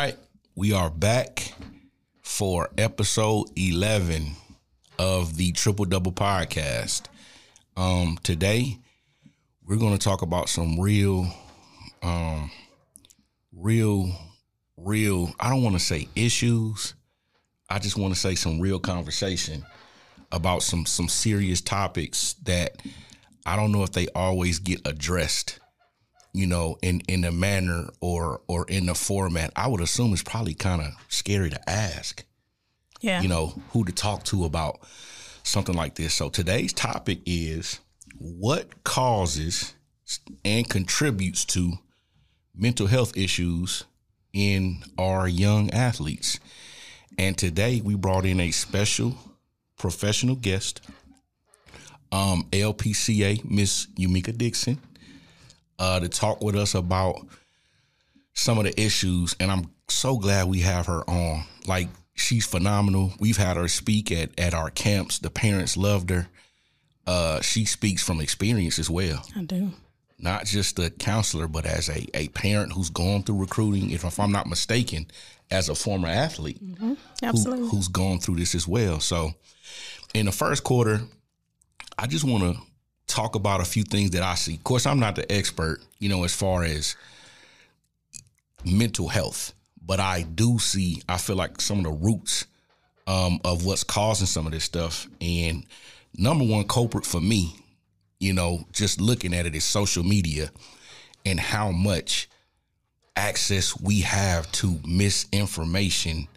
right, we are back for episode 11 of the Triple Double Podcast. Um, today, we're going to talk about some real, um, real, real, I don't want to say issues. I just want to say some real conversation about some some serious topics that I don't know if they always get addressed you know, in in the manner or or in the format, I would assume it's probably kind of scary to ask. Yeah. You know, who to talk to about something like this. So today's topic is what causes and contributes to mental health issues in our young athletes. And today we brought in a special professional guest, um, LPCA Miss Umeka Dixon uh, to talk with us about some of the issues, and I'm so glad we have her on. Like she's phenomenal. We've had her speak at at our camps. The parents loved her. Uh, she speaks from experience as well. I do. Not just a counselor, but as a, a parent who's gone through recruiting. If, if I'm not mistaken, as a former athlete, mm-hmm. absolutely, who, who's gone through this as well. So, in the first quarter, I just want to talk about a few things that I see. Of course, I'm not the expert, you know, as far as mental health, but I do see, I feel like some of the roots um, of what's causing some of this stuff. And number one culprit for me, you know, just looking at it is social media and how much access we have to misinformation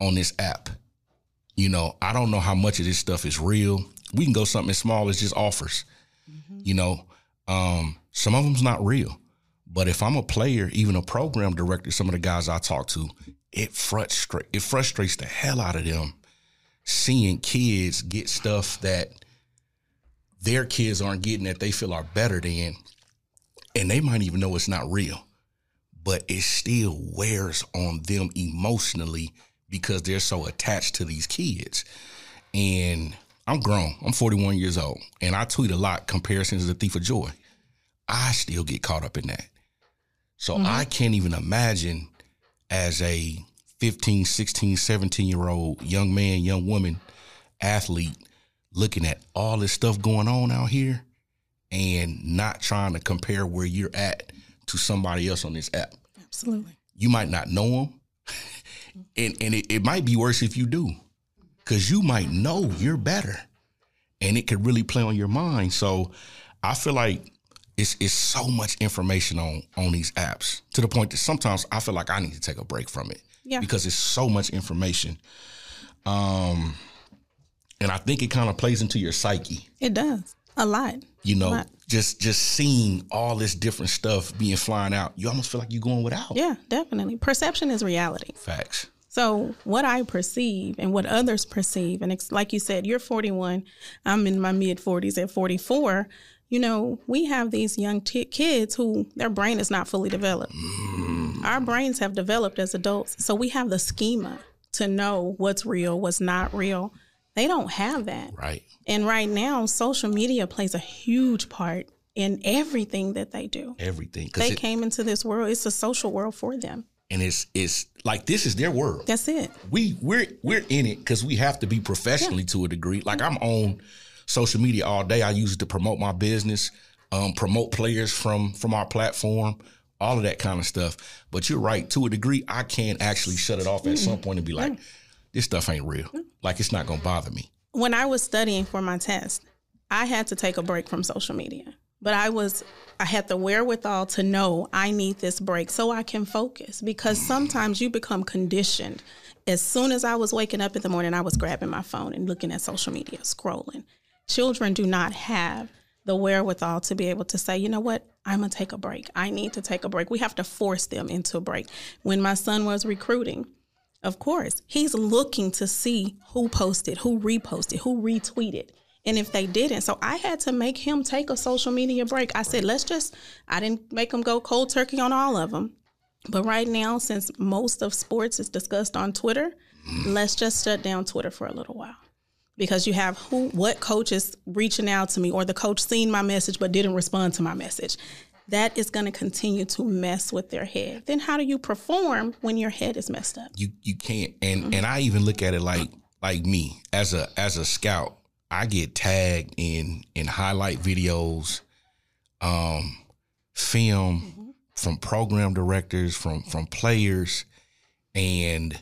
on this app. You know, I don't know how much of this stuff is real. We can go something as small as just offers. Mm-hmm. You know, um, some of them's not real. But if I'm a player, even a program director, some of the guys I talk to, it frustrates it frustrates the hell out of them seeing kids get stuff that their kids aren't getting that they feel are better than, and they might even know it's not real, but it still wears on them emotionally because they're so attached to these kids. And I'm grown. I'm 41 years old, and I tweet a lot. Comparisons is a thief of joy. I still get caught up in that. So mm-hmm. I can't even imagine as a 15, 16, 17 year old young man, young woman, athlete, looking at all this stuff going on out here and not trying to compare where you're at to somebody else on this app. Absolutely. You might not know them. and and it, it might be worse if you do because you might know you're better and it could really play on your mind. So I feel like it's it's so much information on on these apps to the point that sometimes I feel like I need to take a break from it. Yeah. Because it's so much information. Um and I think it kind of plays into your psyche. It does. A lot. You know, lot. just just seeing all this different stuff being flying out, you almost feel like you're going without. Yeah, definitely. Perception is reality. Facts. So, what I perceive and what others perceive, and it's like you said, you're 41, I'm in my mid 40s at 44. You know, we have these young t- kids who their brain is not fully developed. Mm. Our brains have developed as adults. So, we have the schema to know what's real, what's not real. They don't have that. Right. And right now, social media plays a huge part in everything that they do. Everything. They it, came into this world, it's a social world for them and it's it's like this is their world. That's it. We we're we're in it because we have to be professionally yeah. to a degree. Like I'm on social media all day. I use it to promote my business, um, promote players from from our platform, all of that kind of stuff. But you're right to a degree. I can actually shut it off at some point and be like, this stuff ain't real. Like it's not gonna bother me. When I was studying for my test, I had to take a break from social media but I was I had the wherewithal to know I need this break so I can focus because sometimes you become conditioned. As soon as I was waking up in the morning, I was grabbing my phone and looking at social media, scrolling. Children do not have the wherewithal to be able to say, you know what, I'm gonna take a break. I need to take a break. We have to force them into a break. When my son was recruiting, of course, he's looking to see who posted, who reposted, who retweeted and if they didn't so i had to make him take a social media break i said let's just i didn't make him go cold turkey on all of them but right now since most of sports is discussed on twitter let's just shut down twitter for a little while because you have who what coach is reaching out to me or the coach seen my message but didn't respond to my message that is going to continue to mess with their head. Then how do you perform when your head is messed up? You you can't. And mm-hmm. and I even look at it like like me as a as a scout. I get tagged in in highlight videos, um, film mm-hmm. from program directors, from from players, and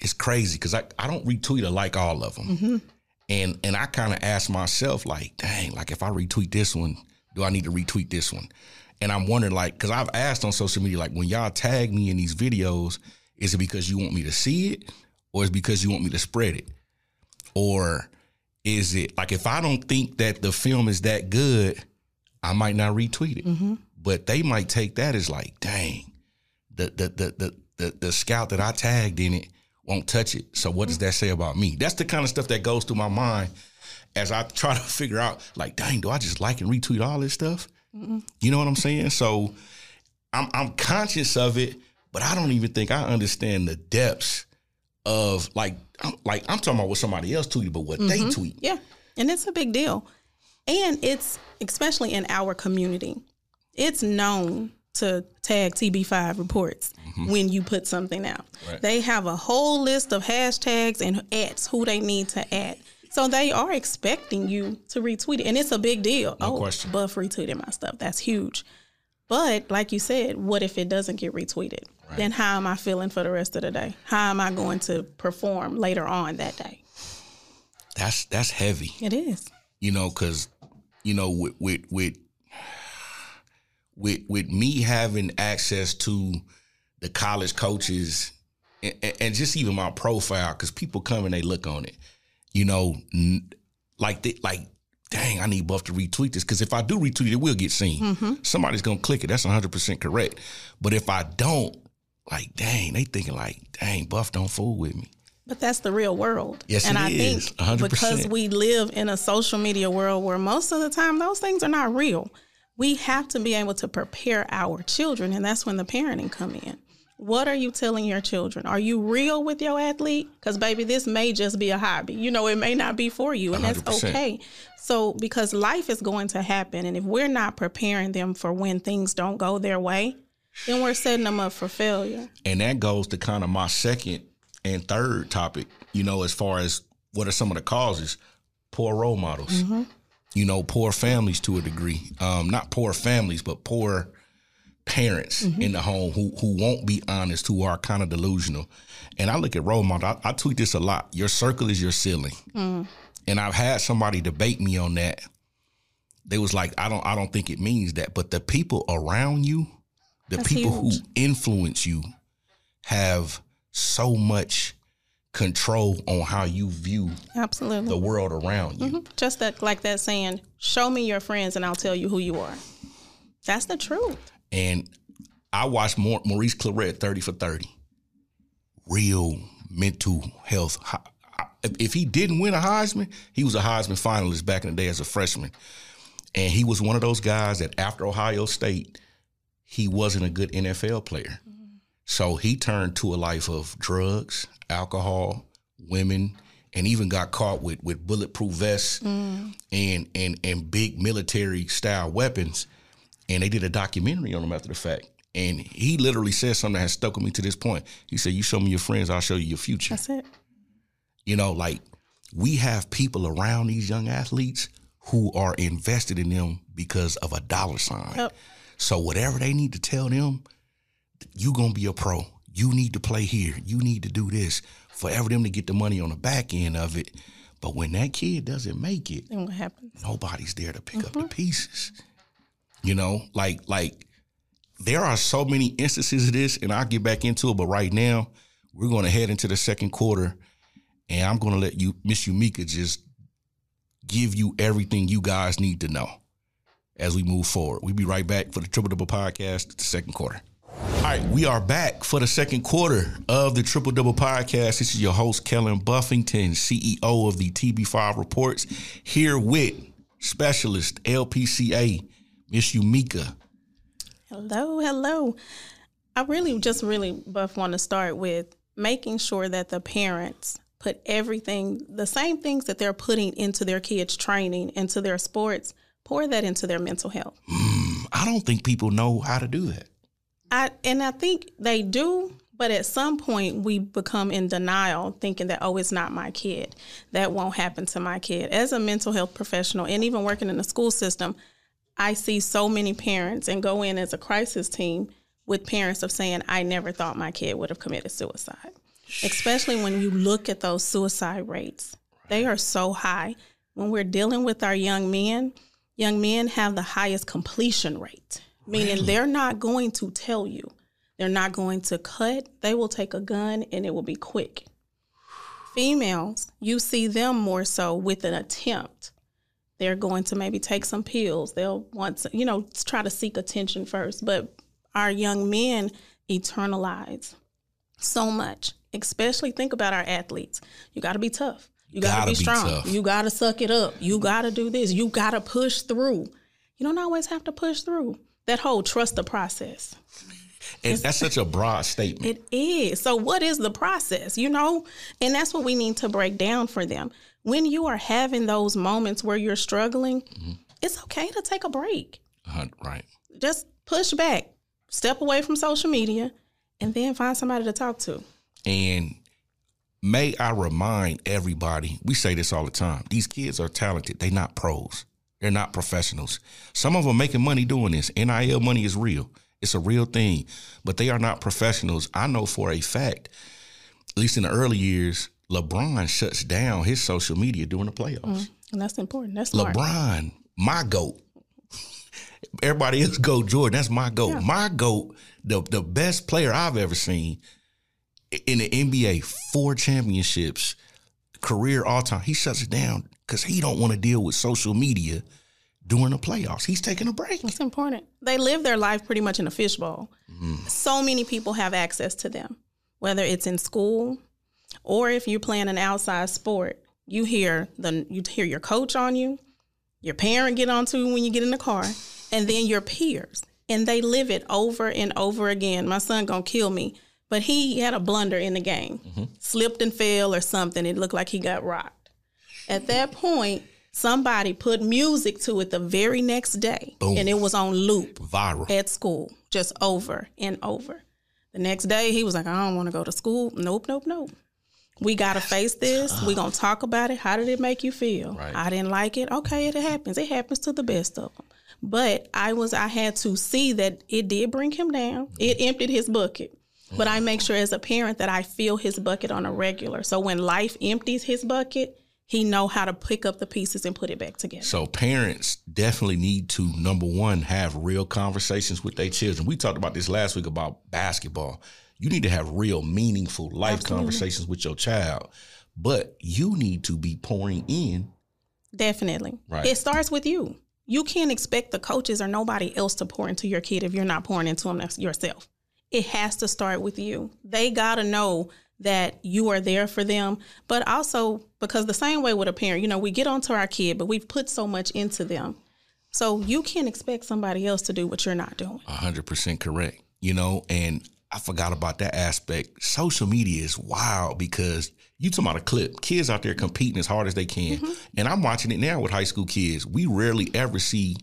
it's crazy because I, I don't retweet or like all of them. Mm-hmm. And and I kind of ask myself, like, dang, like if I retweet this one, do I need to retweet this one? And I'm wondering, like, because I've asked on social media, like, when y'all tag me in these videos, is it because you want me to see it, or is it because you want me to spread it, or is it like if I don't think that the film is that good, I might not retweet it. Mm-hmm. But they might take that as like, dang, the the the the the, the scout that I tagged in it won't touch it. So what does that say about me? That's the kind of stuff that goes through my mind as I try to figure out, like, dang, do I just like and retweet all this stuff? mm You know what I'm saying? So I'm I'm conscious of it, but I don't even think I understand the depths of like I'm, like I'm talking about what somebody else tweeted, but what mm-hmm. they tweet. Yeah, and it's a big deal, and it's especially in our community, it's known to tag TB5 reports mm-hmm. when you put something out. Right. They have a whole list of hashtags and ads who they need to add. So they are expecting you to retweet it, and it's a big deal. No oh, question. Buff retweeted my stuff. That's huge. But like you said, what if it doesn't get retweeted? Right. Then how am I feeling for the rest of the day? How am I going to perform later on that day? That's that's heavy. It is. You know, because you know with with with with with me having access to the college coaches and, and just even my profile because people come and they look on it you know like they, like dang i need buff to retweet this because if i do retweet it, it will get seen mm-hmm. somebody's gonna click it that's 100% correct but if i don't like dang they thinking like dang buff don't fool with me. But that's the real world. Yes, and I is, think 100%. because we live in a social media world where most of the time those things are not real we have to be able to prepare our children and that's when the parenting come in. What are you telling your children? Are you real with your athlete? Because baby this may just be a hobby. You know it may not be for you and 100%. that's okay. So because life is going to happen and if we're not preparing them for when things don't go their way then we're setting them up for failure and that goes to kind of my second and third topic you know as far as what are some of the causes poor role models mm-hmm you know, poor families to a degree. Um, not poor families, but poor parents mm-hmm. in the home who who won't be honest, who are kind of delusional. And I look at role model. I, I tweet this a lot. Your circle is your ceiling. Mm. And I've had somebody debate me on that. They was like, I don't I don't think it means that. But the people around you, the That's people huge. who influence you have so much control on how you view absolutely the world around you. Mm-hmm. Just that, like that saying, "Show me your friends, and I'll tell you who you are." That's the truth. And I watched more Maurice Clarett, thirty for thirty. Real mental health. If he didn't win a Heisman, he was a Heisman finalist back in the day as a freshman, and he was one of those guys that after Ohio State, he wasn't a good NFL player. Mm-hmm. So he turned to a life of drugs, alcohol, women, and even got caught with with bulletproof vests mm. and and and big military style weapons. And they did a documentary on him after the fact. And he literally said something that has stuck with me to this point. He said, "You show me your friends, I'll show you your future." That's it. You know, like we have people around these young athletes who are invested in them because of a dollar sign. Yep. So whatever they need to tell them, you gonna be a pro you need to play here. You need to do this. Forever them to get the money on the back end of it. But when that kid doesn't make it, then what happens? Nobody's there to pick mm-hmm. up the mm-hmm. pieces. You know, like like there are so many instances of this, and I'll get back into it. But right now, we're going to head into the second quarter, and I'm going to let you, Miss Umeka, just give you everything you guys need to know as we move forward. We'll be right back for the Triple Double Podcast, the second quarter. All right, we are back for the second quarter of the Triple Double Podcast. This is your host, Kellen Buffington, CEO of the TB5 Reports, here with specialist LPCA, Miss Umeka. Hello, hello. I really just really, Buff, want to start with making sure that the parents put everything, the same things that they're putting into their kids' training, into their sports, pour that into their mental health. Mm I don't think people know how to do that. I and I think they do, but at some point we become in denial, thinking that oh, it's not my kid. That won't happen to my kid. As a mental health professional, and even working in the school system, I see so many parents and go in as a crisis team with parents of saying, I never thought my kid would have committed suicide. Especially when you look at those suicide rates, they are so high. When we're dealing with our young men, young men have the highest completion rate, meaning Really? they're not going to tell you. They're not going to cut. They will take a gun and it will be quick. Females, you see them more so with an attempt. They're going to maybe take some pills. They'll want to, you know, try to seek attention first. But our young men eternalize so much. Especially think about our athletes. You got to be tough. You got to Gotta be strong. tough. You got to suck it up. You got to do this. You got to push through. You don't always have to push through. That whole trust the process. And that's such a broad statement. It is. So, what is the process? You know, and that's what we need to break down for them. When you are having those moments where you're struggling, it's okay to take a break. Uh, right. Just push back, step away from social media, and then find somebody to talk to. And may I remind everybody, we say this all the time. These kids are talented. They're not pros. They're not professionals. Some of them making money doing this. NIL money is real. It's a real thing. But they are not professionals. I know for a fact, at least in the early years, LeBron shuts down his social media during the playoffs. Mm, and that's important. That's smart. LeBron, my GOAT. Everybody else go Jordan. That's my GOAT. My GOAT, the, the best player I've ever seen in the NBA, four championships, career all time. He shuts it down because he don't want to deal with social media during the playoffs. He's taking a break. It's important. They live their life pretty much in a fishbowl. Mm-hmm. So many people have access to them, whether it's in school or if you're playing an outside sport. You hear the you hear your coach on you, your parent get onto you when you get in the car, and then your peers, and they live it over and over again. My son gonna kill me, but he had a blunder in the game, mm-hmm. slipped and fell or something. It looked like he got rocked. At that point, somebody put music to it the very next day, Boom. and it was on loop Viral. at school, just over and over. The next day, he was like, I don't want to go to school. Nope, nope, nope. We got to face this. we going to talk about it. How did it make you feel? Right. I didn't like it. Okay, it happens. It happens to the best of them. But I was, I had to see that it did bring him down. Mm-hmm. It emptied his bucket. But I make sure as a parent that I fill his bucket on a regular. So when life empties his bucket, he know how to pick up the pieces and put it back together. So parents definitely need to number one have real conversations with their children. We talked about this last week about basketball. You need to have real, meaningful life conversations with your child, but you need to be pouring in. Definitely. Right. It starts with you. You can't expect the coaches or nobody else to pour into your kid if you're not pouring into them yourself. It has to start with you. They got to know that you are there for them, but also because the same way with a parent, you know, we get onto our kid, but we've put so much into them. So you can't expect somebody else to do what you're not doing. hundred percent correct. You know, and I forgot about that aspect. Social media is wild because you talking about a clip. Kids out there competing as hard as they can, mm-hmm. and I'm watching it now with high school kids. We rarely ever see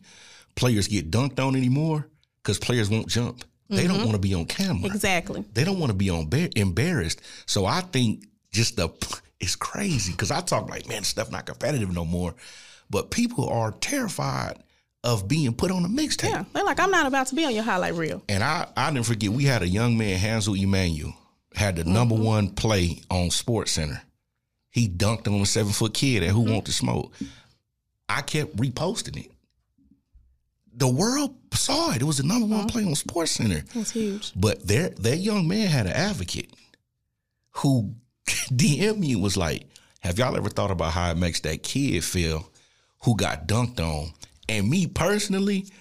players get dunked on anymore because players won't jump. They don't mm-hmm. want to be on camera. Exactly. They don't want to be on ba- embarrassed. So I think just the it's crazy because I talk like, man, stuff not competitive no more. But people are terrified of being put on a mixtape. Yeah. They're like, I'm not about to be on your highlight reel. And I, I didn't forget, we had a young man, Hansel Emmanuel, had the number mm-hmm. one play on Sports Center. He dunked on a seven foot kid at Who mm-hmm. Want to Smoke. I kept reposting it. The world saw it. It was the number one play on Sports Center. It's huge. But there, that young man had an advocate who DM me and was like, "Have y'all ever thought about how it makes that kid feel who got dunked on?" And me personally,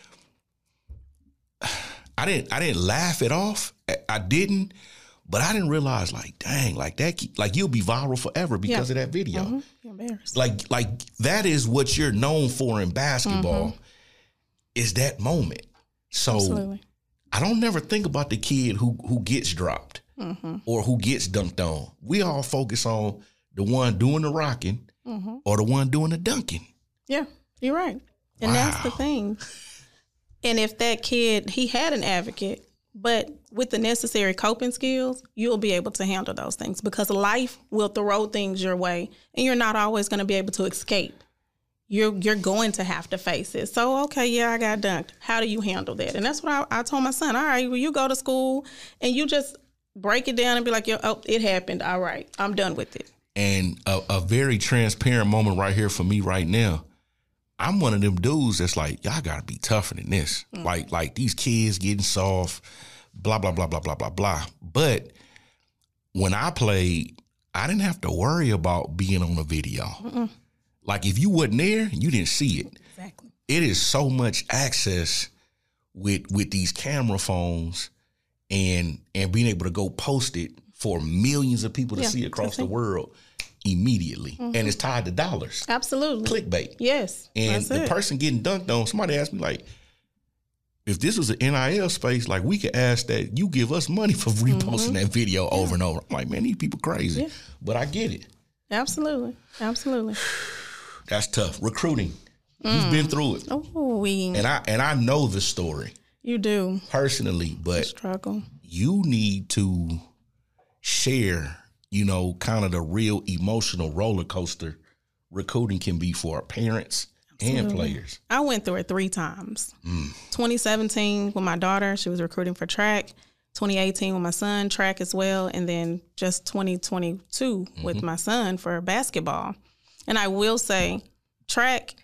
I didn't, I didn't laugh it off. I- didn't, but I didn't realize, like, dang, like that, like you'll be viral forever because Yeah. of that video. Mhm. You're embarrassed. Like, like that is what you're known for in basketball. Is that moment? So Absolutely. I don't never think about the kid who who gets dropped Mm-hmm. or who gets dunked on. We all focus on the one doing the rocking Mm-hmm. or the one doing the dunking. Yeah, you're right. And that's the thing. And if that kid, he had an advocate, but with the necessary coping skills, you'll be able to handle those things because life will throw things your way and you're not always going to be able to escape. You're you're going to have to face it. So okay, yeah, I got dunked. How do you handle that? And that's what I, I told my son. All right, well, you go to school and you just break it down and be like, Yo, oh, it happened. All right, I'm done with it. And a, a very transparent moment right here for me right now. I'm one of them dudes that's like, y'all gotta be tougher than this. Mm. Like, like these kids getting soft, blah, blah, blah, blah, blah, blah, blah. But when I played, I didn't have to worry about being on a video. Mm-mm. Like if you wasn't there, you didn't see it. Exactly. It is so much access with with these camera phones and and being able to go post it for millions of people to yeah, see across the world immediately. Mm-hmm. And it's tied to dollars. Absolutely. Clickbait. Yes. And the it. person getting dunked on, somebody asked me like, if this was an NIL space, like we could ask that you give us money for reposting mm-hmm. that video yeah. over and over. I'm like, man, these people crazy. Yeah. But I get it. Absolutely. Absolutely. That's tough. Recruiting. Mm. You've been through it. Oh, we and I and I know the story. You do personally, but struggle. You need to share. You know, kind of the real emotional roller coaster recruiting can be for parents Absolutely. and players. I went through it three times. Mm. 2017 with my daughter, she was recruiting for track. 2018 with my son, track as well, and then just 2022 mm-hmm. with my son for basketball. And I will say, track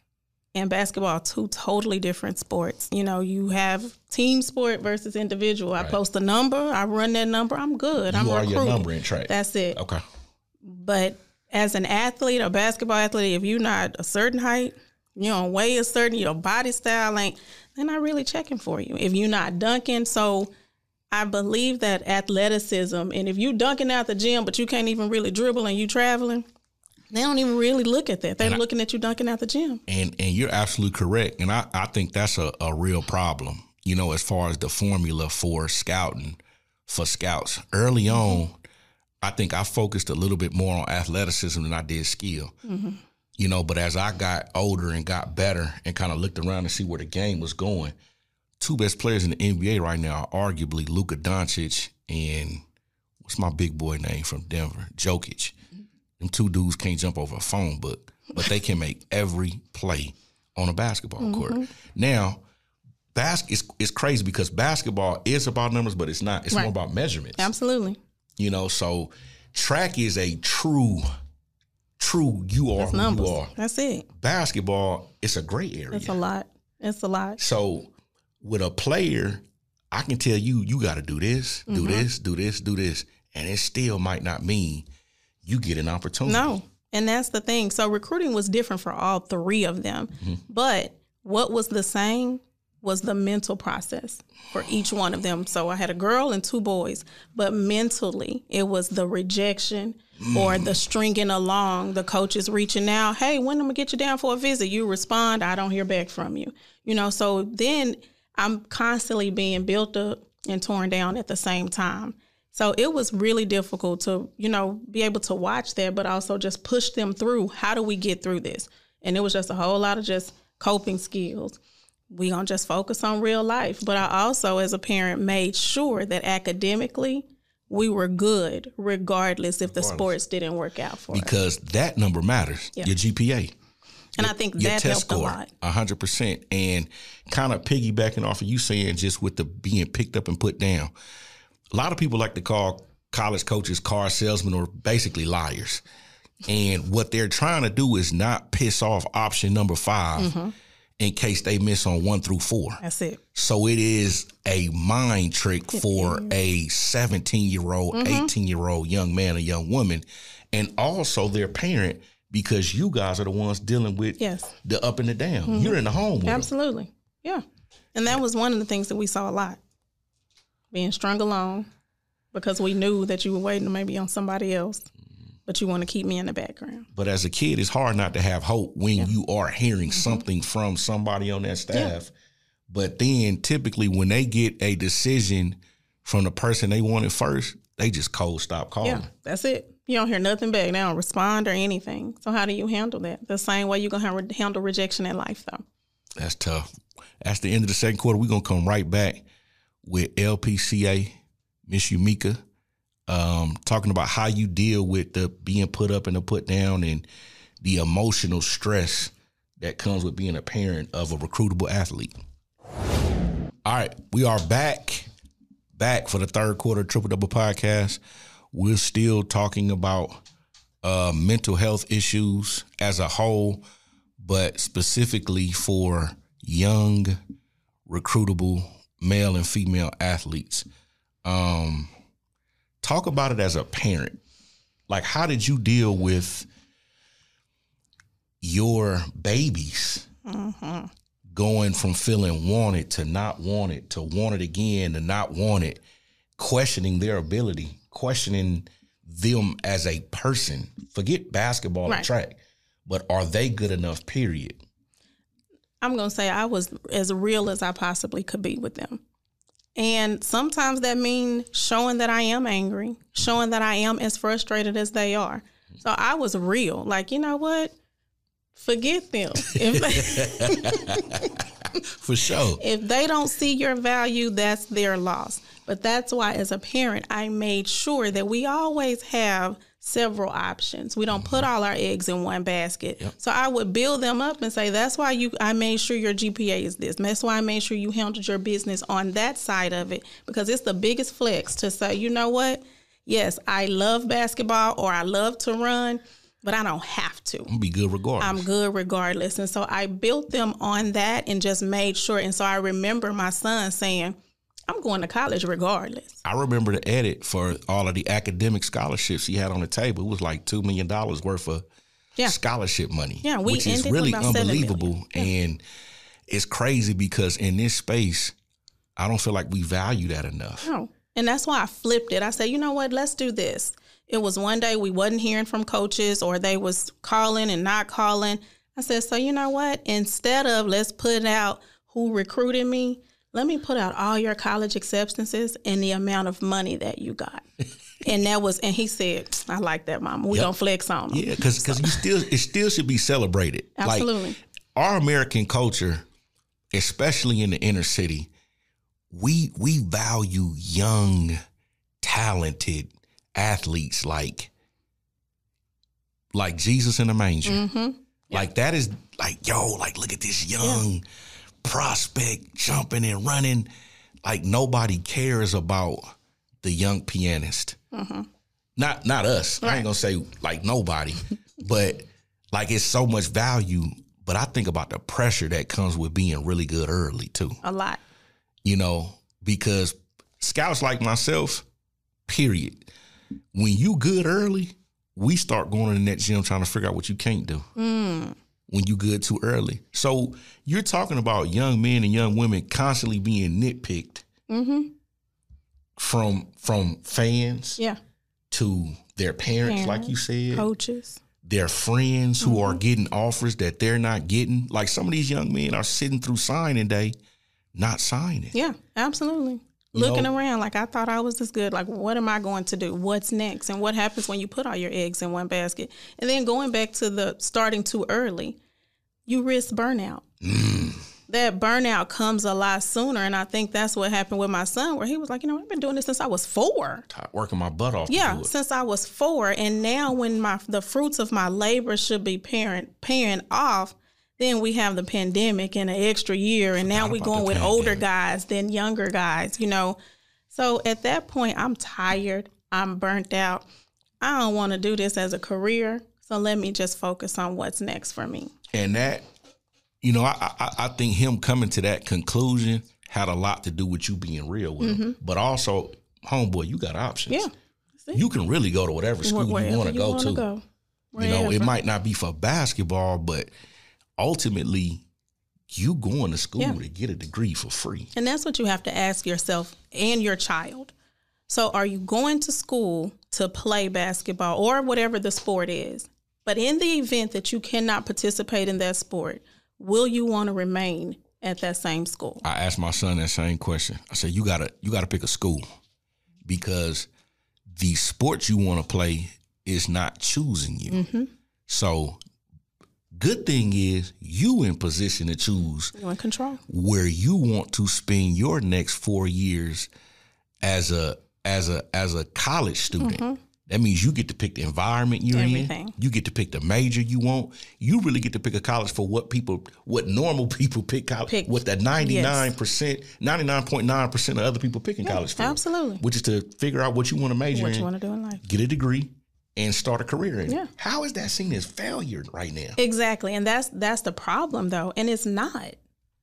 and basketball two totally different sports. You know, you have team sport versus individual. Right. I post a number, I run that number, I'm good. You I'm are recruiting. your number in track. That's it. Okay. But as an athlete, a basketball athlete, if you're not a certain height, you don't weigh a certain, your body style ain't, they're not really checking for you. If you're not dunking, so I believe that athleticism, and if you dunking out the gym, but you can't even really dribble and you traveling, they don't even really look at that. They're and looking I, at you dunking at the gym. And and you're absolutely correct. And I, I think that's a, a real problem, you know, as far as the formula for scouting for scouts. Early on, I think I focused a little bit more on athleticism than I did skill. Mm-hmm. You know, but as I got older and got better and kind of looked around to see where the game was going, two best players in the NBA right now are arguably Luka Doncic and what's my big boy name from Denver, Jokic. Them two dudes can't jump over a phone book, but they can make every play on a basketball mm-hmm. court. Now, bas- it's, it's crazy because basketball is about numbers, but it's not. It's right. more about measurements. Absolutely. You know, so track is a true, true you are That's who numbers. you are. That's it. Basketball, it's a great area. It's a lot. It's a lot. So with a player, I can tell you, you got to do this, do mm-hmm. this, do this, do this, and it still might not mean you get an opportunity. No. And that's the thing. So recruiting was different for all three of them. Mm-hmm. But what was the same was the mental process for each one of them. So I had a girl and two boys, but mentally it was the rejection mm. or the stringing along, the coaches reaching out, hey, when am I get you down for a visit? You respond, I don't hear back from you. You know, so then I'm constantly being built up and torn down at the same time. So it was really difficult to, you know, be able to watch that, but also just push them through. How do we get through this? And it was just a whole lot of just coping skills. We gonna just focus on real life. But I also, as a parent, made sure that academically we were good, regardless if the sports didn't work out for because us. Because that number matters. Yeah. Your GPA. And your, I think that helped score, a lot. hundred percent. And kind of piggybacking off of you saying just with the being picked up and put down a lot of people like to call college coaches car salesmen or basically liars. And what they're trying to do is not piss off option number 5 mm-hmm. in case they miss on one through four. That's it. So it is a mind trick for a 17 year old, mm-hmm. 18 year old young man or young woman, and also their parent because you guys are the ones dealing with yes. the up and the down. Mm-hmm. You're in the home. Absolutely. Them. Yeah. And that was one of the things that we saw a lot being strung along because we knew that you were waiting maybe on somebody else, but you want to keep me in the background. But as a kid, it's hard not to have hope when yeah. you are hearing mm-hmm. something from somebody on that staff. Yeah. But then typically when they get a decision from the person they wanted first, they just cold stop calling. Yeah, that's it. You don't hear nothing back. They don't respond or anything. So how do you handle that? The same way you're gonna handle rejection in life, though. That's tough. That's the end of the second quarter. We're gonna come right back with LPCA, Miss Umeka, um, talking about how you deal with the being put up and the put down and the emotional stress that comes with being a parent of a recruitable athlete. All right, we are back, back for the third quarter Triple Double podcast. We're still talking about uh, mental health issues as a whole, but specifically for young, recruitable male and female athletes. Um, talk about it as a parent. Like, how did you deal with your babies going from feeling wanted to not wanted to want it again to not want it, questioning their ability, questioning them as a person? Forget basketball and Right. track, but are they good enough? Period. I'm going to say I was as real as I possibly could be with them. And sometimes that means showing that I am angry, showing that I am as frustrated as they are. So I was real. Like, you know what? Forget them. If they, For sure. if they don't see your value, that's their loss. But that's why, as a parent, I made sure that we always have several options. We don't put mm-hmm. all our eggs in one basket. So I would build them up and say, "That's why you. I made sure your GPA is this. That's why I made sure you handled your business on that side of it because it's the biggest flex to say, you know what? Yes, I love basketball or I love to run, but I don't have to." I'm be good regardless. I'm good regardless. And so I built them on that and just made sure. And so I remember my son saying, I'm going to college regardless. I remember the edit for all of the academic scholarships he had on the table. It was like two million dollars worth of Yeah. scholarship money. Yeah, we which is really about seven million. unbelievable. And it's crazy because in this space, I don't feel like we value that enough. No. And that's why I flipped it. I said, you know what, let's do this. It was one day we wasn't hearing from coaches or they was calling and not calling. I said, so you know what? Instead of let's put out who recruited me, let me put out all your college acceptances and the amount of money that you got. and that was, and he said, I like that, mama. We Yep. don't flex on them. Yeah, because you still it still should be celebrated. Absolutely. Like our American culture, especially in the inner city, we we value young, talented athletes like like Jesus in the manger. Mm-hmm. Like that is like yo, like look at this young prospect jumping and running. Like nobody cares about the young pianist. Not not us. I ain't gonna say like nobody, but like it's so much value. But I think about the pressure that comes with being really good early too. A lot. You know, because scouts like myself, period. When you good early, we start going to the next gym trying to figure out what you can't do Mm. When you good too early. So you're talking about young men and young women constantly being nitpicked Mm-hmm. from from fans Yeah. to their parents, like you said, Coaches. their friends who Mm-hmm. are getting offers that they're not getting. Like some of these young men are sitting through signing day, not signing. Yeah, absolutely. Looking know? around like I thought I was this good. Like, what am I going to do? What's next? And what happens when you put all your eggs in one basket? And then going back to the starting too early, you risk burnout. Mm. That burnout comes a lot sooner. And I think that's what happened with my son, where he was like, you know, I've been doing this since I was four. Working my butt off. Yeah, since I was four, and now when my the fruits of my labor should be parent paying off, then we have the pandemic and an extra year, and now we about going with older guys than younger guys. You know, so at that point, I'm tired. I'm burnt out. I don't want to do this as a career. So let me just focus on what's next for me. and that, you know, I, I I think him coming to that conclusion had a lot to do with you being real with him, but also, homeboy, you got options. Mm-hmm. Yeah, you can really go to whatever school you want to go wanna go. You know, it might not be for basketball, but ultimately, you going to school Yeah. to get a degree for free. And that's what you have to ask yourself and your child. So, are you going to school to play basketball or whatever the sport is? But in the event that you cannot participate in that sport, will you want to remain at that same school? I asked my son that same question. I said, "You gotta, you gotta pick a school because the sport you want to play is not choosing you. Mm-hmm. So good thing is you in position to choose You in control. where you want to spend your next four years as a as a as a college student. That means you get to pick the environment you're Mm-hmm. Everything. in. You get to pick the major you want. You really get to pick a college for what people, what normal people pick college, Pick. what that ninety nine percent, ninety nine point nine percent of other people picking college for. absolutely. Which is to figure out what you want to major What in, What you want to do in life. get a degree, and start a career in. Yeah. How is that seen as failure right now? Exactly. And that's that's the problem though. And it's not.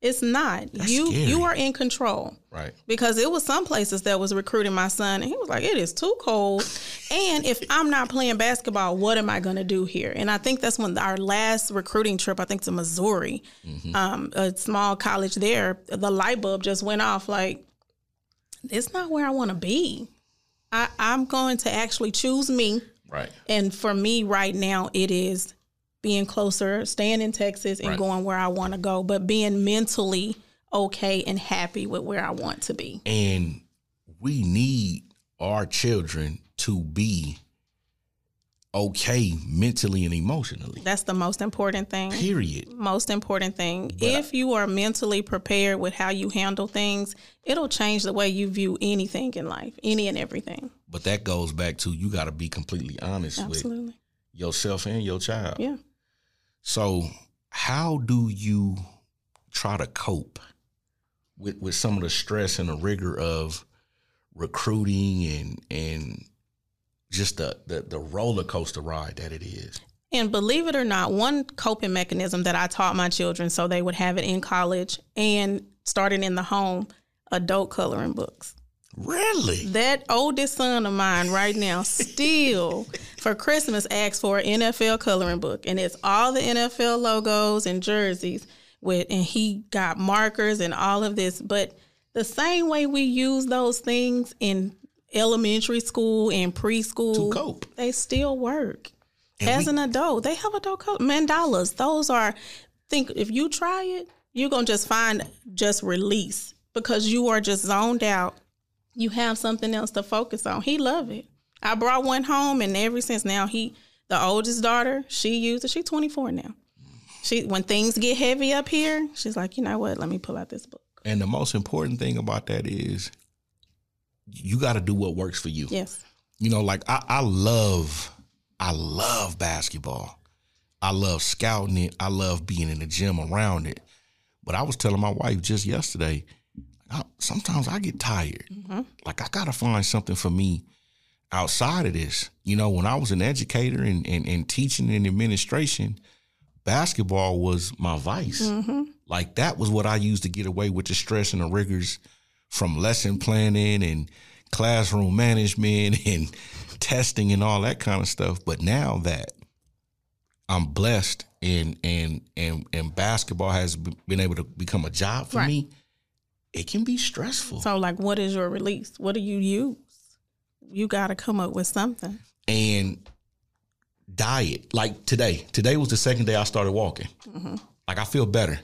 It's not. you scary. you are in control. Right. Because it was some places that was recruiting my son and he was like, It is too cold. And if I'm not playing basketball, what am I gonna do here? And I think that's when our last recruiting trip, I think to Missouri, um, a small college there, the light bulb just went off like, it's not where I wanna be. I, I'm going to actually choose me. Right. And for me right now, it is being closer, staying in Texas and Right. going where I want to go, but being mentally okay and happy with where I want to be. And we need our children to be okay mentally and emotionally. That's the most important thing. Period. Most important thing. if you are mentally prepared with how you handle things, it'll change the way you view anything in life, any and everything. But that goes back to you got to be completely honest with yourself and your child. Yeah. So, how do you try to cope with with some of the stress and the rigor of recruiting and and just the the, the roller coaster ride that it is? And believe it or not, one coping mechanism that I taught my children so they would have it in college and starting in the home, adult coloring books. Really? That oldest son of mine right now still for Christmas asks for an NFL coloring book and it's all the NFL logos and jerseys with and he got markers and all of this but the same way we use those things in elementary school and preschool To cope. they still work And as we- an adult they have adult co- mandalas those are think if you try it you're gonna just find just release because you are just zoned out you have something else to focus on he love it i brought one home and ever since now he the oldest daughter she used it she's 24 now she when things get heavy up here she's like you know what let me pull out this book And the most important thing about that is you got to do what works for you. yes You know, like I, I love, I love basketball. I love scouting it. I love being in the gym around it. But I was telling my wife just yesterday, I, sometimes I get tired. Mm-hmm. Like I gotta find something for me outside of this. You know, when I was an educator and, and, and teaching in administration, basketball was my vice. Mm-hmm. Like that was what I used to get away with the stress and the rigors from lesson planning and classroom management and testing and all that kind of stuff. But now that I'm blessed and and and and basketball has been able to become a job for Right. me, it can be stressful. so like what is your release what do you use you got to come up with something and diet. Like today, today was the second day I started walking. Mm-hmm. Like I feel better.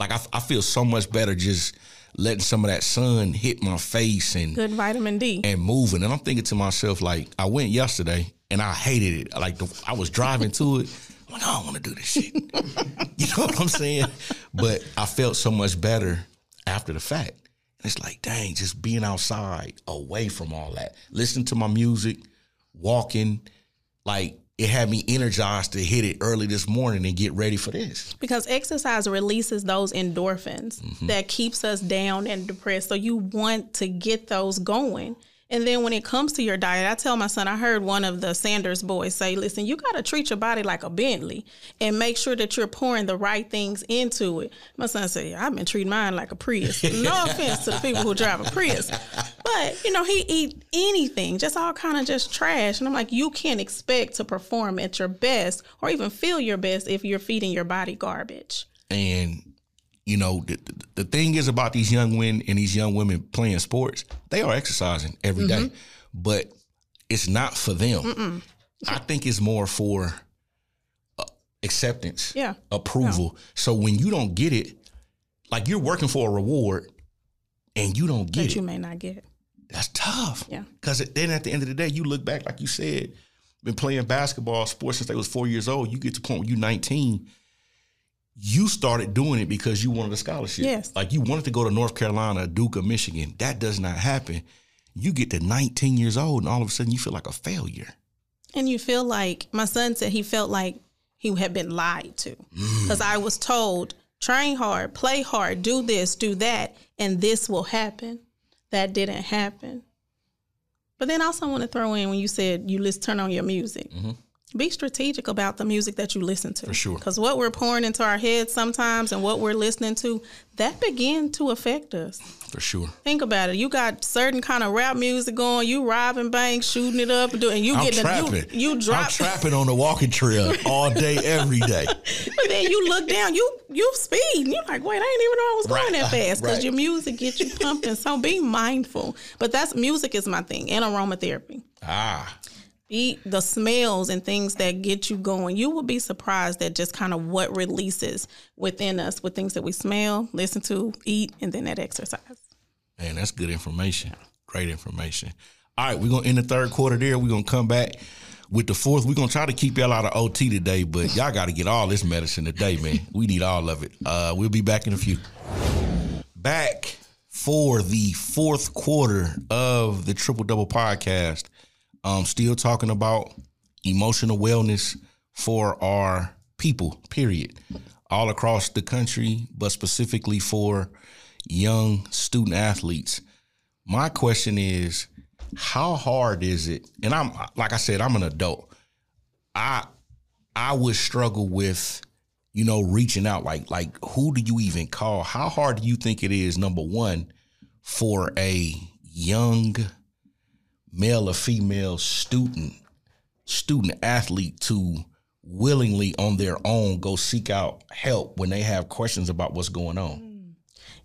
Like I, I feel so much better just letting some of that sun hit my face and good vitamin d and moving. And I'm thinking to myself, like, I went yesterday and I hated it. Like, the, I was driving to it. I'm like, I don't want to do this shit. you know what I'm saying? But I felt so much better after the fact. And it's like, dang, just being outside, away from all that, listening to my music, walking, like, it had me energized to hit it early this morning and get ready for this. because exercise releases those endorphins Mm-hmm. that keeps us down and depressed so you want to get those going and then when it comes to your diet i tell my son i heard one of the sanders boys say listen you got to treat your body like a bentley and make sure that you're pouring the right things into it. My son said yeah, i've been treating mine like a prius. No offense to the people who drive a prius but you know he eat anything just all kind of just trash. And i'm like you can't expect to perform at your best or even feel your best if you're feeding your body garbage. And you know, the, the, the thing is about these young men and these young women playing sports, they are exercising every day, Mm-hmm. but it's not for them. I think it's more for uh, acceptance, Yeah. approval. So when you don't get it, like you're working for a reward and you don't get that it, you may not get. that's tough. Yeah. Because then at the end of the day, you look back, like you said, been playing basketball, sports since they was four years old. You get to the point where you're 19 you started doing it because you wanted a scholarship. Yes. Like you wanted to go to North Carolina, Duke, or Michigan. That does not happen. You get to 19 years old and all of a sudden you feel like a failure. And you feel like my son said he felt like he had been lied to mm. because I was told train hard, play hard, do this, do that, and this will happen. That didn't happen. But then also I want to throw in when you said you list turn on your music. Mm-hmm. Be strategic about the music that you listen to. For sure. Because what we're pouring into our heads sometimes and what we're listening to, that begin to affect us. For sure. Think about it. You got certain kind of rap music going. You robbing banks, shooting it up, and doing. You I'm getting trapping. you, you drop. I'm trapping on the walking trail all day, every day. But then you look down, you you speed, and you're like, wait, I didn't even know I was going that fast because right. your music gets you pumping. So be mindful. But that's music is my thing, and aromatherapy. Ah, Eat the smells and things that get you going. You will be surprised at just kind of what releases within us with things that we smell, listen to, eat, and then that exercise. man, that's good information. Great information. All right, we're gonna end the third quarter there. We're gonna come back with the fourth. We're gonna try to keep y'all out of OT today, but y'all gotta get all this medicine today, man. We need all of it. Uh, we'll be back in a few. Back for the fourth quarter of the Triple Double Podcast. Um, still talking about emotional wellness for our people, period. All across the country, but specifically for young student athletes. My question is, how hard is it? And I'm like I said, I'm an adult. I I would struggle with, you know, reaching out. Like like who do you even call? How hard do you think it is? Number one, for a young male or female student student athlete to willingly on their own go seek out help when they have questions about what's going on.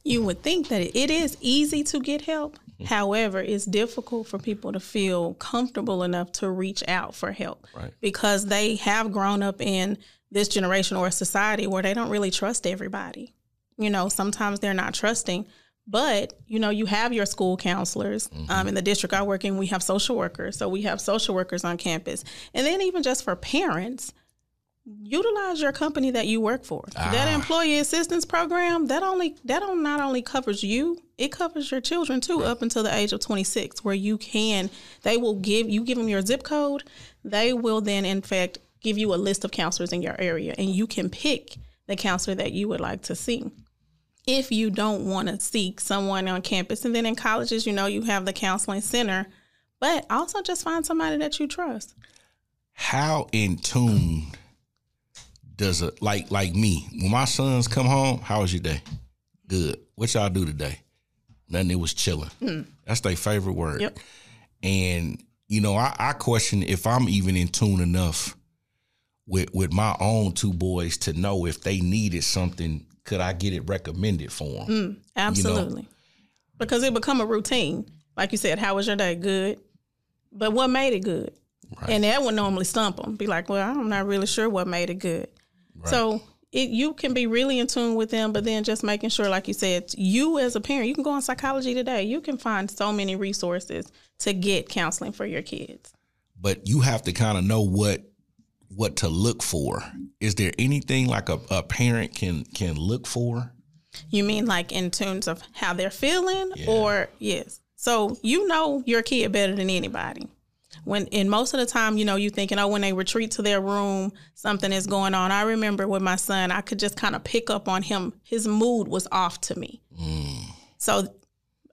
You would think that it is easy to get help. Mm-hmm. However, it's difficult for people to feel comfortable enough to reach out for help Right. because they have grown up in this generation or a society where they don't really trust everybody. You know, sometimes they're not trusting, but you know, you have your school counselors. Um, in the district I work in, we have social workers, so we have social workers on campus, and then even just for parents, utilize your company that you work for. That Ah. employee assistance program that only that on not only covers you, it covers your children too up until the age of 26 where you can they will give you give them your zip code, they will then in fact give you a list of counselors in your area and you can pick the counselor that you would like to see. If you don't want to seek someone on campus and then in colleges, you know, you have the counseling center, but also just find somebody that you trust. How in tune does a like like me when my sons come home? How was your day? Good. What y'all do today? Nothing. It was chilling. Hmm. That's their favorite word. Yep. And you know, I, I question if I'm even in tune enough with with my own two boys to know if they needed something. Could I get it recommended for them? Mm, absolutely. Because it become a routine. Like you said, how was your day? Good. But what made it good? Right. And that would normally stump them. Be like, well, I'm not really sure what made it good. So it, you can be really in tune with them, but then just making sure, like you said, you as a parent, you can go on psychology today. You can find so many resources to get counseling for your kids. but you have to kind of know what what to look for. Is there anything like a, a parent can can look for? You mean like in terms of how they're feeling, Yeah. or yes? So you know your kid better than anybody. When and most of the time, you know, you thinking, oh, when they retreat to their room, something is going on. I remember with my son, I could just kind of pick up on him. His mood was off to me. Mm. So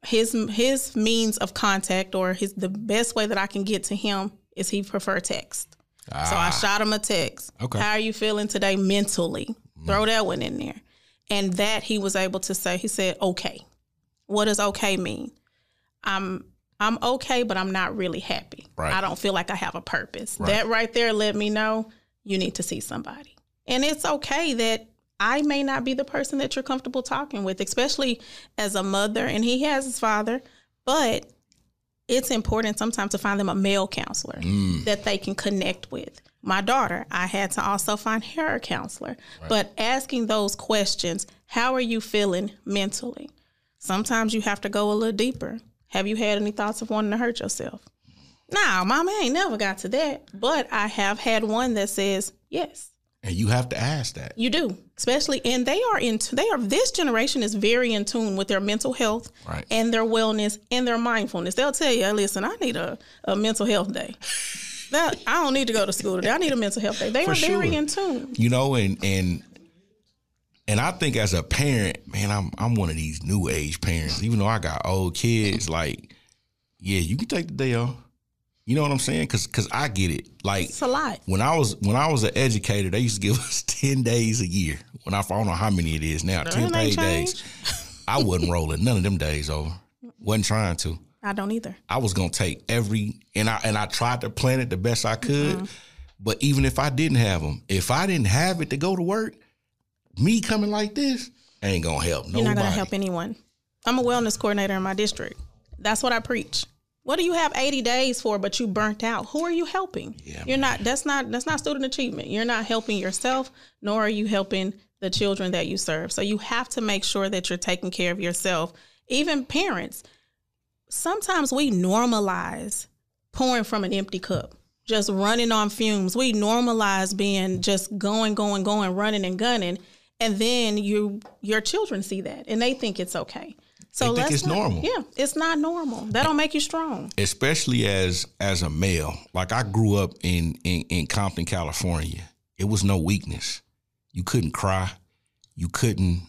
his his means of contact or his the best way that I can get to him is he prefer text. So I ah. shot him a text. Okay. How are you feeling today mentally? Throw that one in there. And that he was able to say, he said, okay. What does okay mean? I'm I'm okay, but I'm not really happy. Right. I don't feel like I have a purpose. That right there let me know you need to see somebody. And it's okay that I may not be the person that you're comfortable talking with, especially as a mother, and he has his father, but it's important sometimes to find them a male counselor mm. that they can connect with. My daughter, I had to also find her a counselor. But asking those questions, how are you feeling mentally? Sometimes you have to go a little deeper. Have you had any thoughts of wanting to hurt yourself? No, mama I ain't never got to that. But I have had one that says, yes, And you have to ask that. You do, especially, and they are in. They are. This generation is very in tune with their mental health Right. and their wellness and their mindfulness. They'll tell you, "Listen, I need a, a mental health day. That I don't need to go to school today. I need a mental health day." They For are very in tune. You know, and and and I think as a parent, man, I'm I'm one of these new age parents. Even though I got old kids, like, yeah, you can take the day off. You know what I'm saying? Cause cause I get it. Like It's a lot. when I was when I was an educator, they used to give us ten days a year. When I, I don't know how many it is now, ten paid days. I wasn't rolling none of them days over. wasn't trying to. I don't either. I was gonna take every and I and I tried to plan it the best I could. Mm-hmm. But even if I didn't have them, if I didn't have it to go to work, me coming like this ain't gonna help nobody. You're not going to help anyone. I'm a wellness coordinator in my district. That's what I preach. What do you have 80 days for but you burnt out? Who are you helping? Yeah, You're not that's not that's not student achievement. You're not helping yourself nor are you helping the children that you serve. So you have to make sure that you're taking care of yourself. Even parents, sometimes we normalize pouring from an empty cup, just running on fumes. We normalize being just going, going, going, running and gunning, and then you your children see that and they think it's okay. So They think it's not- normal. Yeah, it's not normal. That don't make you strong. especially as as a male. Like I grew up in, in in Compton, California. It was no weakness. You couldn't cry. You couldn't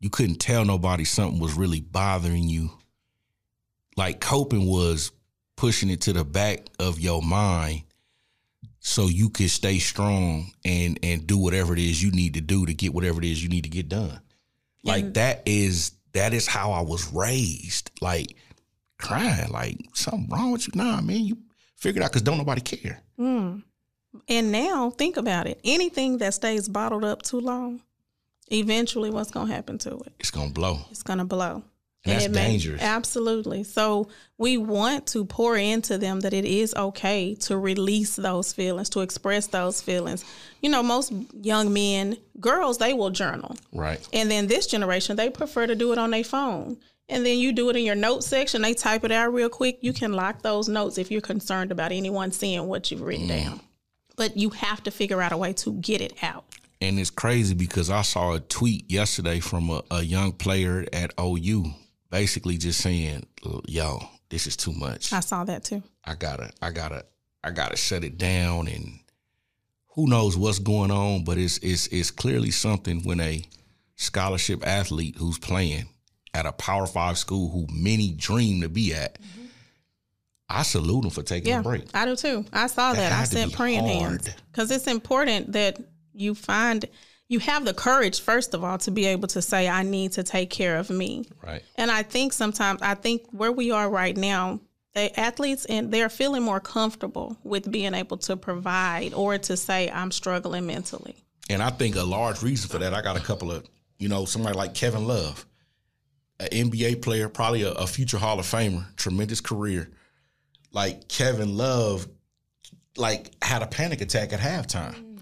you couldn't tell nobody something was really bothering you. Like coping was pushing it to the back of your mind so you could stay strong and and do whatever it is you need to do to get whatever it is you need to get done. Like that is that is how I was raised. Like crying, like something wrong with you. Nah, man, you figured out because don't nobody care. Mm. And now think about it. Anything that stays bottled up too long, eventually what's going to happen to it? It's gonna blow. It's going to blow. And that's may- dangerous. absolutely. So we want to pour into them that it is okay to release those feelings, to express those feelings. You know, most young men, girls, they will journal. Right. And then this generation, they prefer to do it on their phone. And then you do it in your notes section, they type it out real quick. You can lock those notes if you're concerned about anyone seeing what you've written mm. down. But you have to figure out a way to get it out. And it's crazy because I saw a tweet yesterday from a, a young player at OU, basically just saying, "Yo, this is too much. I saw that too. I gotta, I gotta, I gotta shut it down." And who knows what's going on, but it's it's it's clearly something when a scholarship athlete who's playing at a Power Five school who many dream to be at. I salute them for taking Yeah, a break. I do too. I saw That that. I had to sent be praying hands because it's important that you find you have the courage first of all to be able to say I need to take care of me. Right. And I think sometimes I think where we are right now, the athletes and they're feeling more comfortable with being able to provide or to say I'm struggling mentally. And I think a large reason for that, I got a couple of, you know, somebody like Kevin Love, an NBA player, probably a, a future Hall of Famer, tremendous career. Like Kevin Love, like had a panic attack at halftime, mm.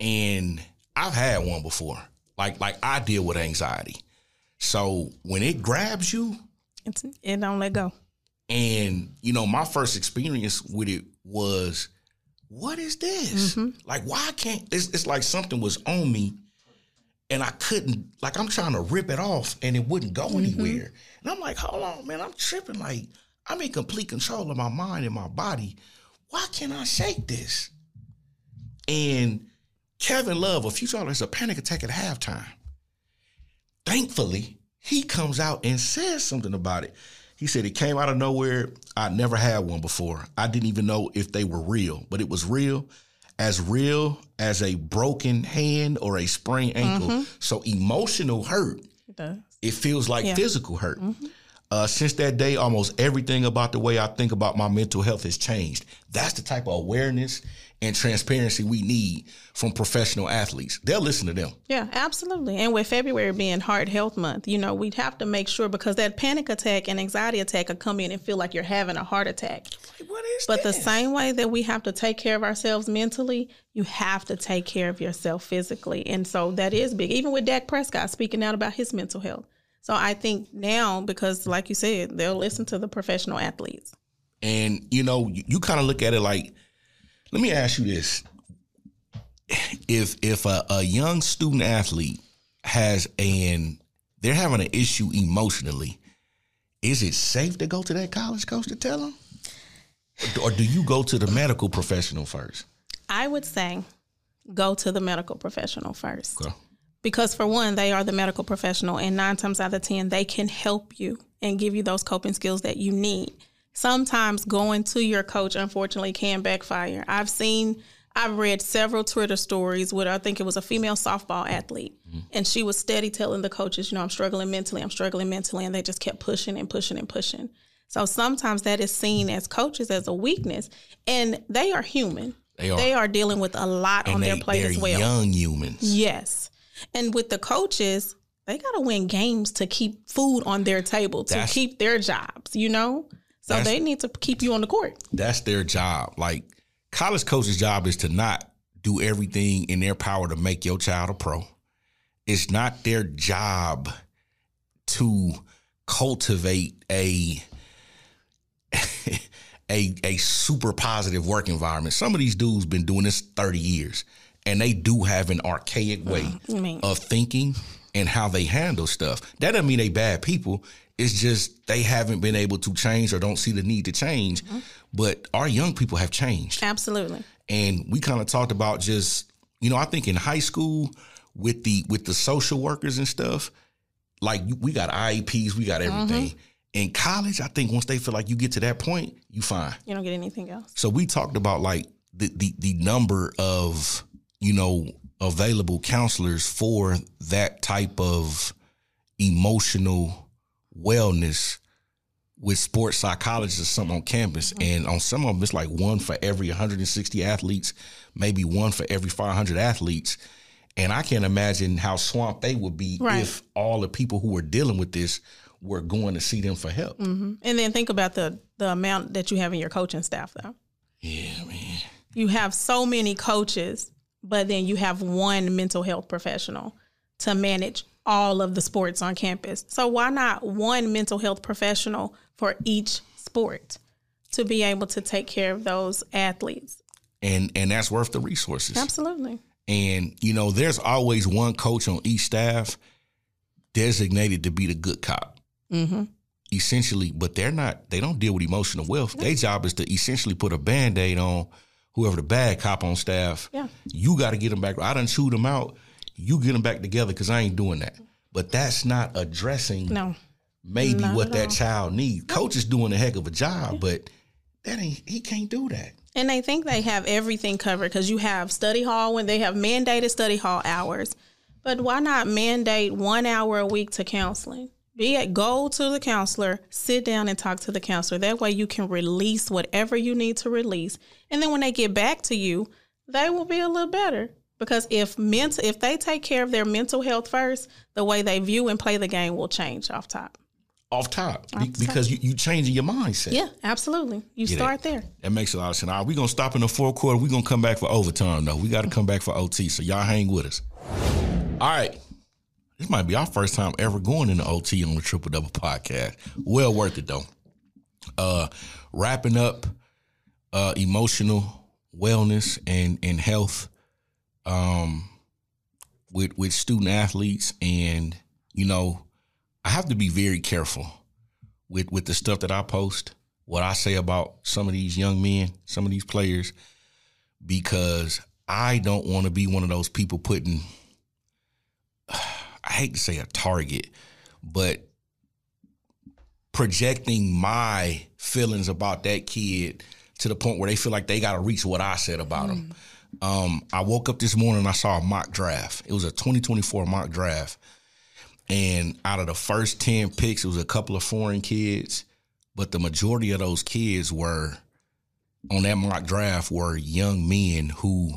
and I've had one before. Like, like I deal with anxiety, so when it grabs you, It's it don't let go. and you know, my first experience with it was, what is this? Mm-hmm. Like, why can't it's, it's like something was on me, and I couldn't. Like, I'm trying to rip it off, and it wouldn't go mm-hmm. anywhere. And I'm like, hold on, man, I'm tripping. Like, I'm in complete control of my mind and my body. Why can't I shake this? And Kevin Love, a future artist, a panic attack at halftime. Thankfully, he comes out and says something about it. He said it came out of nowhere. I never had one before. I didn't even know if they were real, but it was real, as real as a broken hand or a sprained ankle. So emotional hurt It does. it feels like Yeah. physical hurt. Uh, since that day, almost everything about the way I think about my mental health has changed. That's the type of awareness and transparency we need from professional athletes. They'll listen to them. Yeah, absolutely. And with February being Heart Health Month, you know, we'd have to make sure because that panic attack and anxiety attack could come in and feel like you're having a heart attack. What is But the same way that we have to take care of ourselves mentally, you have to take care of yourself physically. And so that is big. Even with Dak Prescott speaking out about his mental health. So I think now, because like you said, they'll listen to the professional athletes. And you know, you, you kind of look at it like, let me ask you this: if if a, a young student athlete has an they're having an issue emotionally, is it safe to go to that college coach to tell them? Or do you go to the medical professional first? I would say go to the medical professional first. Okay. Because for one, they are the medical professional, and nine times out of ten, they can help you and give you those coping skills that you need. Sometimes going to your coach, unfortunately, can backfire. I've seen, I've read several Twitter stories with, I think it was a female softball athlete, mm-hmm. and she was steady telling the coaches, you know, I'm struggling mentally, I'm struggling mentally, and they just kept pushing and pushing and pushing. So sometimes that is seen as coaches as a weakness, and they are human. They are. They are dealing with a lot on And their they, plate as well. young humans. Yes. And with the coaches, they got to win games to keep food on their table, to That's- keep their jobs, you know? So That's- they need to keep you on the court. That's their job. Like college coach's job is to not do everything in their power to make your child a pro. It's not their job to cultivate a a a super positive work environment. Some of these dudes been doing this 30 years and they do have an archaic way mm, I mean, of thinking and how they handle stuff. That doesn't mean they bad people. It's just they haven't been able to change or don't see the need to change. Mm-hmm. But our young people have changed. absolutely. And we kind of talked about just, you know, I think in high school with the with the social workers and stuff, like we got IEPs, we got mm-hmm. everything. In college, I think once they feel like you get to that point, you fine. You don't get anything else. So we talked about like the the, the number of you know available counselors for that type of emotional wellness with sports psychologists or something on campus, mm-hmm. and on some of them it's like one for every 160 athletes, maybe one for every 500 athletes. And I can't imagine how swamped they would be Right. if all the people who were dealing with this were going to see them for help. Mm-hmm. And then think about the the amount that you have in your coaching staff, though. Yeah, man. You have so many coaches, but then you have one mental health professional to manage all of the sports on campus. So why not one mental health professional for each sport to be able to take care of those athletes? And and that's worth the resources. Absolutely. And you know, there's always one coach on each staff designated to be the good cop. Mm-hmm. Essentially, but they're not. They don't deal with emotional wealth. Their job is to essentially put a band aid on whoever the bad cop on staff. Yeah. You got to get them back. I done chewed them out. You get them back together because I ain't doing that. But that's not addressing No. maybe Not what that all. child needs. Coach is doing a heck of a job, but that ain't. He can't do that. And they think they have everything covered because you have study hall when they have mandated study hall hours. But why not mandate one hour a week to counseling? Be it go to the counselor, sit down and talk to the counselor. That way you can release whatever you need to release. And then when they get back to you, they will be a little better. Because if mental if they take care of their mental health first, the way they view and play the game will change off top. Off top, Be- because you you changing your mindset. Yeah, absolutely. You it. start there. That makes a lot of sense. All right, we're gonna stop in the fourth quarter. We're gonna come back for overtime though. We gotta come back for OT. So y'all hang with us. All right. This might be our first time ever going in into OT on the Triple Double podcast. Well worth it though. Uh wrapping up uh emotional wellness and, and health um with with student athletes and you know, I have to be very careful with with the stuff that I post, what I say about some of these young men, some of these players, because I don't want to be one of those people putting I hate to say a target, but projecting my feelings about that kid to the point where they feel like they got to reach what I said about him. Um, I woke up this morning and I saw a mock draft. It was a 2024 mock draft. And out of the first 10 picks, it was a couple of foreign kids, but the majority of those kids were on that mock draft were young men who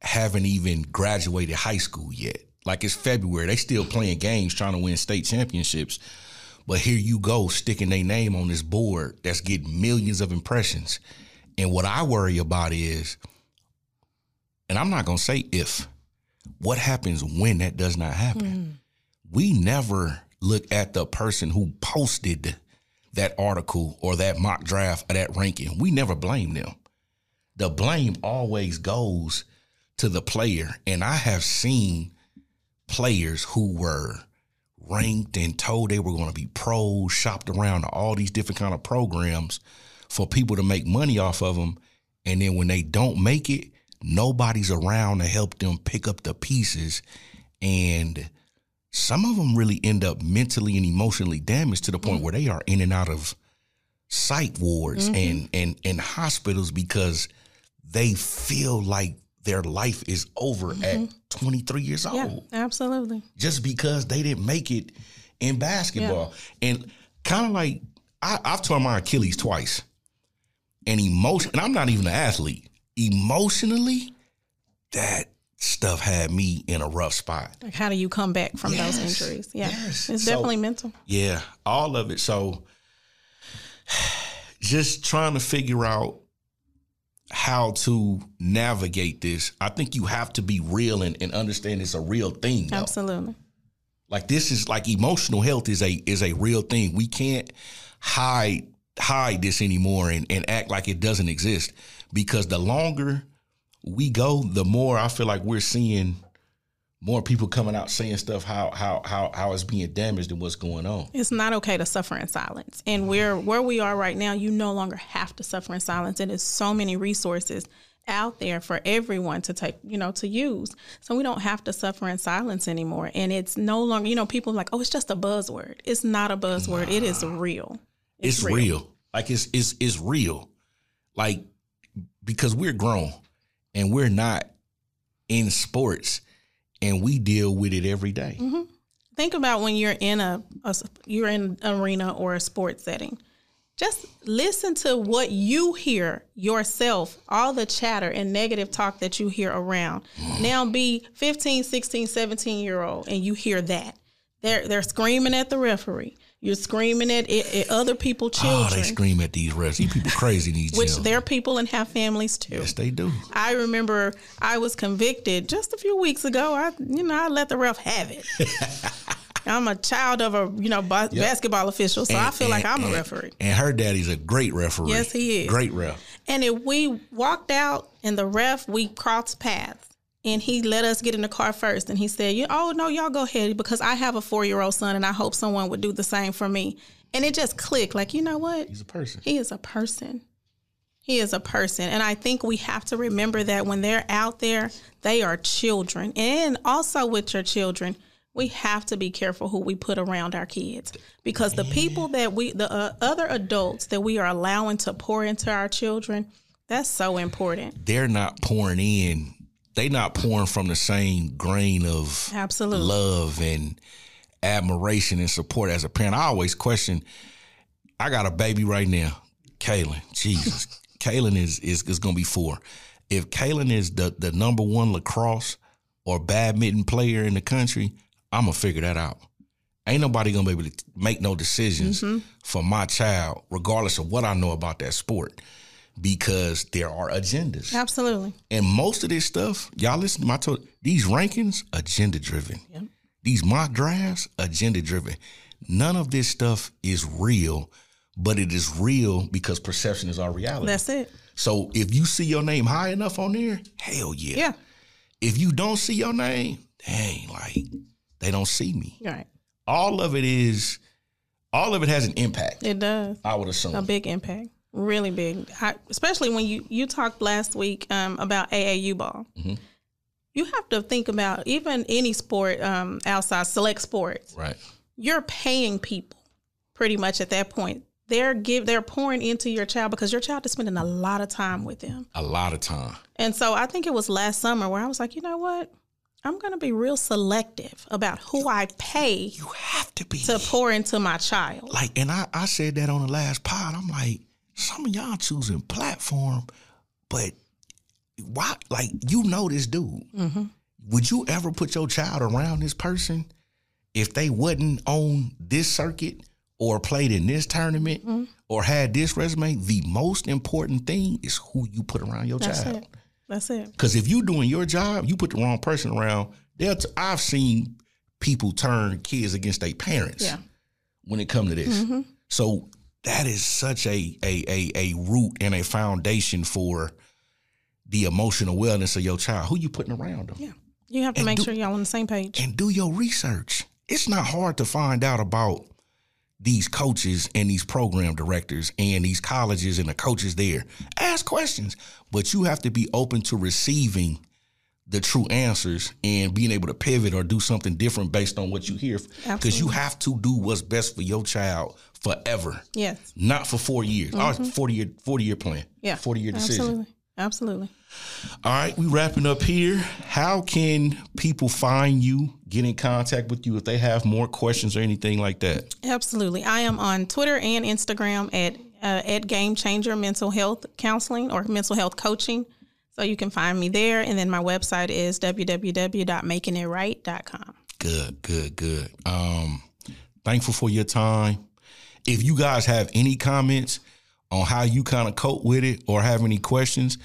haven't even graduated high school yet. Like it's February, they still playing games trying to win state championships. But here you go, sticking their name on this board that's getting millions of impressions. And what I worry about is, and I'm not gonna say if, what happens when that does not happen? Hmm. We never look at the person who posted that article or that mock draft or that ranking. We never blame them. The blame always goes to the player. And I have seen players who were ranked and told they were going to be pros, shopped around to all these different kind of programs for people to make money off of them. And then when they don't make it, nobody's around to help them pick up the pieces. And some of them really end up mentally and emotionally damaged to the point mm-hmm. where they are in and out of psych wards mm-hmm. and, and, and hospitals because they feel like their life is over mm-hmm. at 23 years old. Absolutely. Just because they didn't make it in basketball. Yeah. And kind of like I, have torn my Achilles twice. And emotion, and I'm not even an athlete. Emotionally, that stuff had me in a rough spot. Like how do you come back from yes, those injuries? Yeah. Yes. It's so, definitely mental. Yeah, all of it. So just trying to figure out how to navigate this. I think you have to be real and, and understand it's a real thing. Though. Absolutely. Like this is like emotional health is a is a real thing. We can't hide hide this anymore and, and act like it doesn't exist. Because the longer we go, the more I feel like we're seeing more people coming out saying stuff how how how how it's being damaged and what's going on. It's not okay to suffer in silence. And where where we are right now, you no longer have to suffer in silence. And there's so many resources out there for everyone to take, you know, to use. So we don't have to suffer in silence anymore. And it's no longer, you know, people like, oh, it's just a buzzword. It's not a buzzword. Nah. It is real. It's, it's real. real. Like it's it's it's real. Like because we're grown and we're not in sports and we deal with it every day. Mm-hmm. Think about when you're in a, a you're in an arena or a sports setting. Just listen to what you hear yourself, all the chatter and negative talk that you hear around. now be 15, 16, 17 year old and you hear that. They're they're screaming at the referee. You're screaming at, at, at other people, children. Oh, they scream at these refs. These people crazy. These which they're people and have families too. Yes, they do. I remember I was convicted just a few weeks ago. I, you know, I let the ref have it. I'm a child of a you know yep. basketball official, so and, I feel and, like I'm a referee. And her daddy's a great referee. Yes, he is. Great ref. And if we walked out and the ref, we crossed paths and he let us get in the car first. And he said You oh no y'all go ahead because i have a four-year-old son and i hope someone would do the same for me. And it just clicked. Like you know what? He's a person. He is a person. He is a person. And i think we have to remember that when they're out there they are children. And also with your children we have to be careful who we put around our kids. Because the people that we the uh, other adults that we are allowing to pour into our children that's so important. They're not pouring in they not pouring from the same grain of absolutely love and admiration and support as a parent. I always question. I got a baby right now, Kaylin. Jesus, Kaylin is is is gonna be four. If Kaylin is the the number one lacrosse or badminton player in the country, I'm gonna figure that out. Ain't nobody gonna be able to make no decisions mm-hmm. for my child, regardless of what I know about that sport because there are agendas. Absolutely. And most of this stuff, y'all listen to my told these rankings, agenda driven. Yep. These mock drafts, agenda driven. None of this stuff is real, but it is real because perception is our reality. That's it. So if you see your name high enough on there, hell yeah. Yeah. If you don't see your name, dang, like they don't see me. Right. All of it is all of it has an impact. It does. I would assume. A big impact. Really big, I, especially when you you talked last week um, about AAU ball. Mm-hmm. You have to think about even any sport um, outside select sports. Right. You're paying people pretty much at that point. They're give they're pouring into your child because your child is spending a lot of time with them. A lot of time. And so I think it was last summer where I was like, you know what? I'm going to be real selective about who I pay. You have to be to pour into my child. Like, and I, I said that on the last pod. I'm like, some of y'all choosing platform, but why? Like you know this dude. Mm-hmm. Would you ever put your child around this person if they wasn't on this circuit or played in this tournament mm-hmm. or had this resume? The most important thing is who you put around your That's child. It. That's it. Because if you doing your job, you put the wrong person around. They'll t- I've seen people turn kids against their parents. Yeah. When it come to this, mm-hmm. so that is such a, a a a root and a foundation for the emotional wellness of your child. Who you putting around them? Yeah. You have to And make do- sure y'all on the same page. and do your research. It's not hard to find out about these coaches and these program directors and these colleges and the coaches there. Ask questions, but you have to be open to receiving the true answers and being able to pivot or do something different based on what you hear because you have to do what's best for your child forever Yes. not for four years Our 40 year 40 year plan Mm-hmm. Yeah. 40 year decision Absolutely. Absolutely. all right, we wrapping up here. How can people find you, get in contact with you if they have more questions or anything like that? Absolutely. I am on Twitter and Instagram at uh, at Game Changer Mental Health Counseling or Mental Health Coaching. So you can find me there. And then my website is www.makingitright.com. Good, good, good. Um, thankful for your time. If you guys have any comments on how you kind of cope with it or have any questions,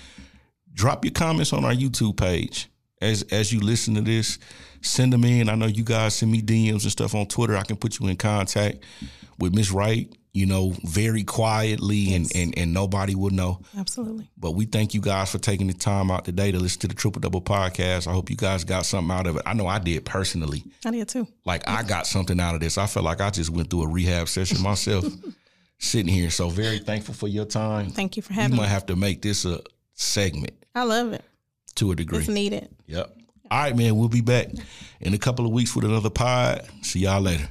drop your comments on our YouTube page. As as you listen to this, send them in. I know you guys send me DMs and stuff on Twitter. I can put you in contact with Miss Wright, you know, very quietly and, and and nobody will know. Absolutely. But we thank you guys for taking the time out today to listen to the Triple Double podcast. I hope you guys got something out of it. I know I did personally. I did too. Like I got something out of this. I felt like I just went through a rehab session myself, sitting here. So very thankful for your time. Thank you for having me. You might me. have to make this a segment I love it. to a degree. It's needed. Yep. All right, man. We'll be back in a couple of weeks with another pod. See y'all later.